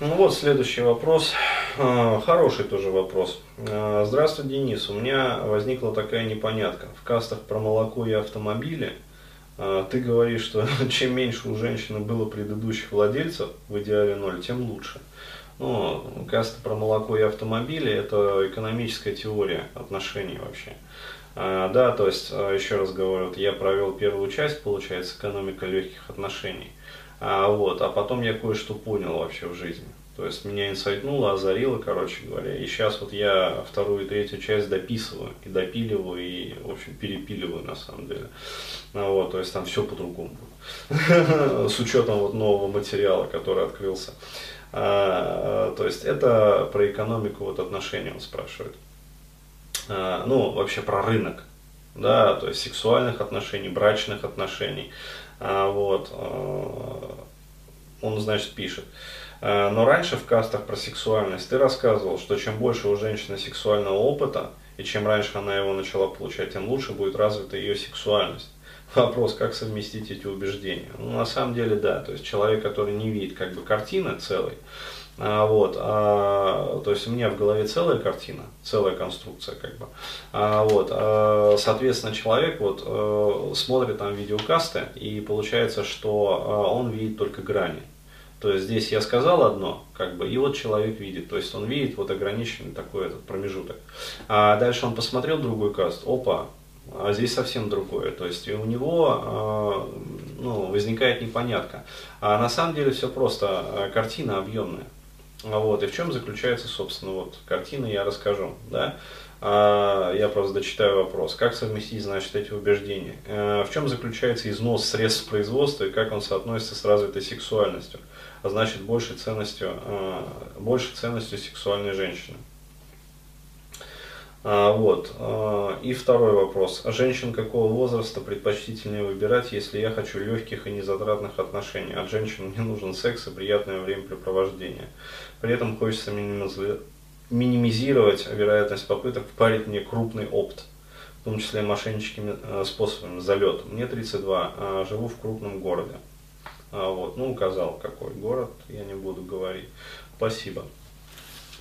Ну вот следующий вопрос. А, хороший тоже вопрос. А, здравствуй, Денис. У меня возникла такая непонятка. В кастах про молоко и автомобили а, ты говоришь, что чем меньше у женщины было предыдущих владельцев, в идеале ноль, тем лучше. Ну, касты про молоко и автомобили – это экономическая теория отношений вообще. Да, то есть, еще раз говорю, вот я провел первую часть, получается, экономика легких отношений. А, вот, а потом я кое-что понял вообще в жизни. То есть меня инсайтнуло, озарило, короче говоря. И сейчас вот я вторую и третью часть дописываю, и допиливаю, и, в общем, перепиливаю на самом деле. Ну, вот, то есть там все по-другому. С учетом вот нового материала, который открылся. А, то есть это про экономику вот отношений он спрашивает. А, ну, вообще про рынок. Да, то есть сексуальных отношений, брачных отношений. А, вот, а, он, значит, пишет. А, но раньше в кастах про сексуальность ты рассказывал, что чем больше у женщины сексуального опыта, и чем раньше она его начала получать, тем лучше будет развита ее сексуальность. Вопрос, как совместить эти убеждения. Ну, на самом деле, да. То есть человек, который не видит как бы картины целой, вот, а, то есть у меня в голове целая картина, целая конструкция, как бы. А, вот, а, соответственно, человек вот а, смотрит там видеокасты и получается, что а, он видит только грани. То есть здесь я сказал одно, как бы, и вот человек видит, то есть он видит вот ограниченный такой этот промежуток. А дальше он посмотрел другой каст, опа, а здесь совсем другое. То есть и у него э, ну, возникает непонятка. А на самом деле все просто, картина объемная. Вот, и в чем заключается, собственно, вот картина, я расскажу. Да? А, я просто дочитаю вопрос. Как совместить, значит, эти убеждения? А, в чем заключается износ средств производства и как он соотносится с развитой сексуальностью? А значит, большей ценностью, а, большей ценностью сексуальной женщины. А, вот. А, и второй вопрос. Женщин какого возраста предпочтительнее выбирать, если я хочу легких и незатратных отношений? От женщин мне нужен секс и приятное времяпрепровождение. При этом хочется минимизировать вероятность попыток впарить мне крупный опт, в том числе мошенническими э, способами, залет. Мне 32, а живу в крупном городе. Вот. Ну, указал, какой город, я не буду говорить. Спасибо.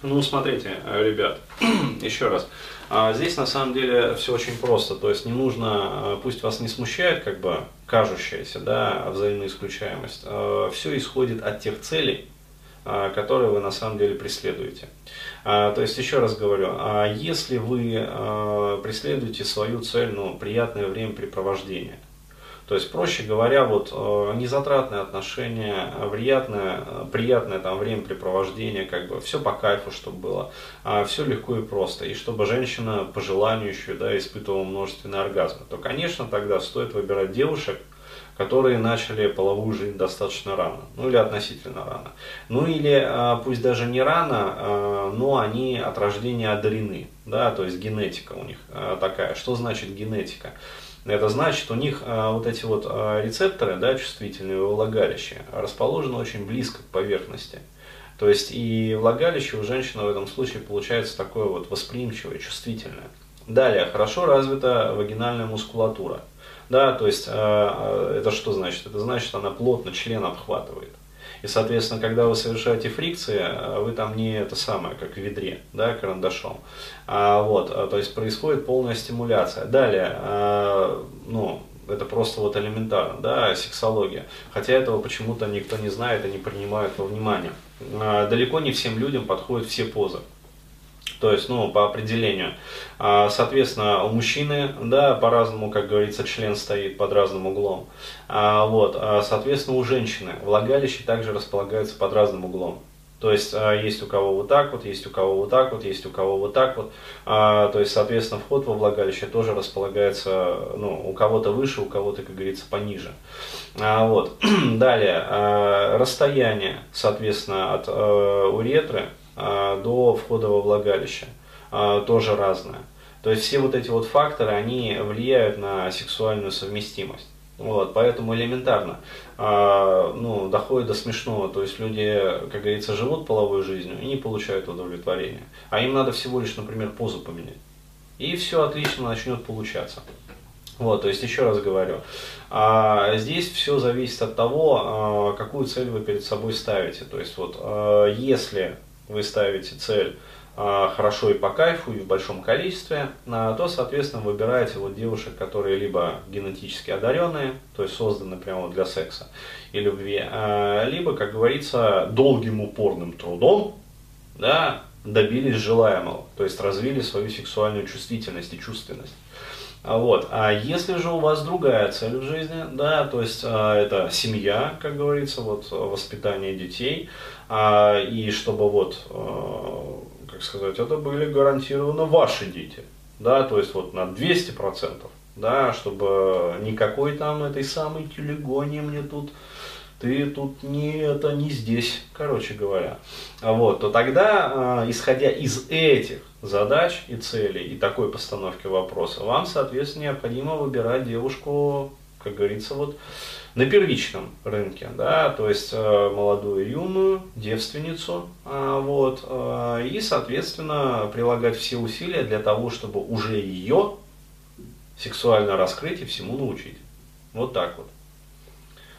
Ну, смотрите, э, ребят, еще раз. А, здесь на самом деле все очень просто. То есть не нужно, э, пусть вас не смущает как бы кажущаяся да, взаимная исключаемость. Э, все исходит от тех целей, которые вы на самом деле преследуете. То есть, еще раз говорю, если вы преследуете свою цель, ну, приятное времяпрепровождение, то есть, проще говоря, вот э, незатратные отношения, приятное, приятное там времяпрепровождение, как бы все по кайфу, чтобы было, а все легко и просто. И чтобы женщина по желанию еще да, испытывала множественные оргазмы, то, конечно, тогда стоит выбирать девушек, которые начали половую жизнь достаточно рано, ну или относительно рано. Ну или а, пусть даже не рано, а, но они от рождения одарены, да, то есть генетика у них такая. Что значит генетика? Это значит, у них а, вот эти вот а, рецепторы, да, чувствительные влагалища, расположены очень близко к поверхности. То есть и влагалище у женщины в этом случае получается такое вот восприимчивое, чувствительное. Далее, хорошо развита вагинальная мускулатура. Да, то есть э, это что значит? Это значит, она плотно член обхватывает. И, соответственно, когда вы совершаете фрикции, э, вы там не это самое, как в ведре, да, карандашом. А, вот, а, то есть происходит полная стимуляция. Далее, ну, это просто вот элементарно, да, сексология. Хотя этого почему-то никто не знает и не принимает во внимание. Далеко не всем людям подходят все позы. То есть, ну, по определению. А, соответственно, у мужчины, да, по-разному, как говорится, член стоит под разным углом. А, вот, а, соответственно, у женщины влагалище также располагается под разным углом. То есть есть у кого вот так вот, есть у кого вот так вот, есть у кого вот так вот. то есть, соответственно, вход во влагалище тоже располагается, ну, у кого-то выше, у кого-то, как говорится, пониже. вот. Далее, расстояние, соответственно, от уретры а, до входа во влагалище. А, тоже разное. То есть все вот эти вот факторы, они влияют на сексуальную совместимость. Вот, поэтому элементарно а, ну, доходит до смешного. То есть люди, как говорится, живут половой жизнью и не получают удовлетворения. А им надо всего лишь, например, позу поменять. И все отлично начнет получаться. Вот, то есть еще раз говорю, а, здесь все зависит от того, а, какую цель вы перед собой ставите. То есть вот, а, если вы ставите цель а, хорошо и по кайфу, и в большом количестве, а, то, соответственно, выбираете вот девушек, которые либо генетически одаренные, то есть созданы прямо для секса и любви, а, либо, как говорится, долгим упорным трудом, да, добились желаемого, то есть развили свою сексуальную чувствительность и чувственность. Вот. А если же у вас другая цель в жизни, да, то есть а, это семья, как говорится, вот воспитание детей, а, и чтобы вот, а, как сказать, это были гарантированно ваши дети, да, то есть вот на 200%, да, чтобы никакой там этой самой телегонии мне тут ты тут не это не здесь, короче говоря. Вот, то тогда, э, исходя из этих задач и целей и такой постановки вопроса, вам, соответственно, необходимо выбирать девушку, как говорится, вот на первичном рынке, да, то есть э, молодую юную девственницу, э, вот, э, и, соответственно, прилагать все усилия для того, чтобы уже ее сексуально раскрыть и всему научить. Вот так вот.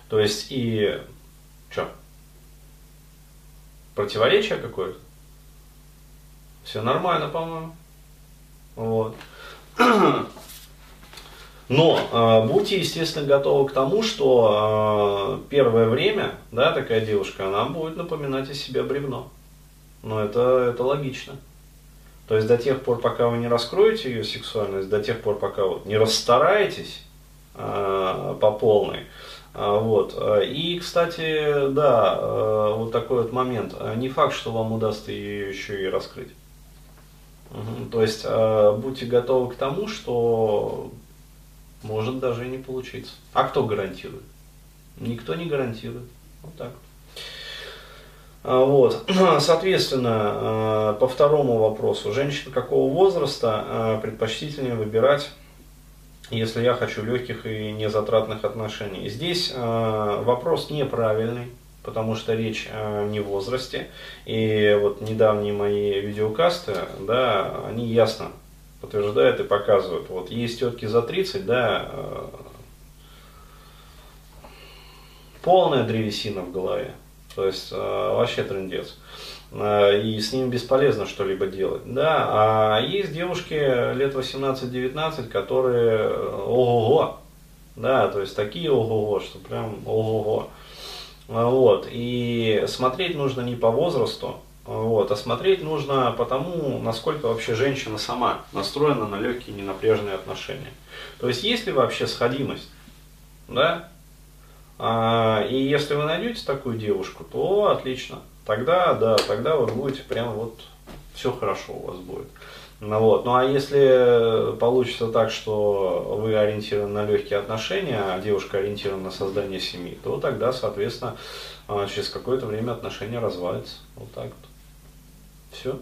То есть и что? Противоречие какое-то? Все нормально, по-моему. Вот. Но э, будьте, естественно, готовы к тому, что э, первое время, да, такая девушка, она будет напоминать о себе бревно. Но это, это логично. То есть до тех пор, пока вы не раскроете ее сексуальность, до тех пор, пока вот не расстараетесь э, по полной, вот. И, кстати, да, э, вот такой вот момент. Не факт, что вам удастся ее еще и раскрыть. Угу. То есть будьте готовы к тому, что может даже и не получиться. А кто гарантирует? Никто не гарантирует. Вот так. А, вот. Соответственно, по второму вопросу, женщин какого возраста предпочтительнее выбирать если я хочу легких и незатратных отношений. Здесь э, вопрос неправильный, потому что речь э, не в возрасте. И вот недавние мои видеокасты, да, они ясно подтверждают и показывают. Вот есть тетки за 30, да, э, полная древесина в голове. То есть э, вообще трендец. Э, и с ними бесполезно что-либо делать. Да, а есть девушки лет 18-19, которые э, ого-го, да, то есть такие ого-го, что прям ого-го. Вот, и смотреть нужно не по возрасту, вот, а смотреть нужно по тому, насколько вообще женщина сама настроена на легкие ненапряженные отношения. То есть есть ли вообще сходимость, да, а, и если вы найдете такую девушку, то отлично. Тогда, да, тогда вы будете прям вот все хорошо у вас будет. Ну, вот. ну а если получится так, что вы ориентированы на легкие отношения, а девушка ориентирована на создание семьи, то тогда, соответственно, а, через какое-то время отношения развалятся. Вот так вот. Все.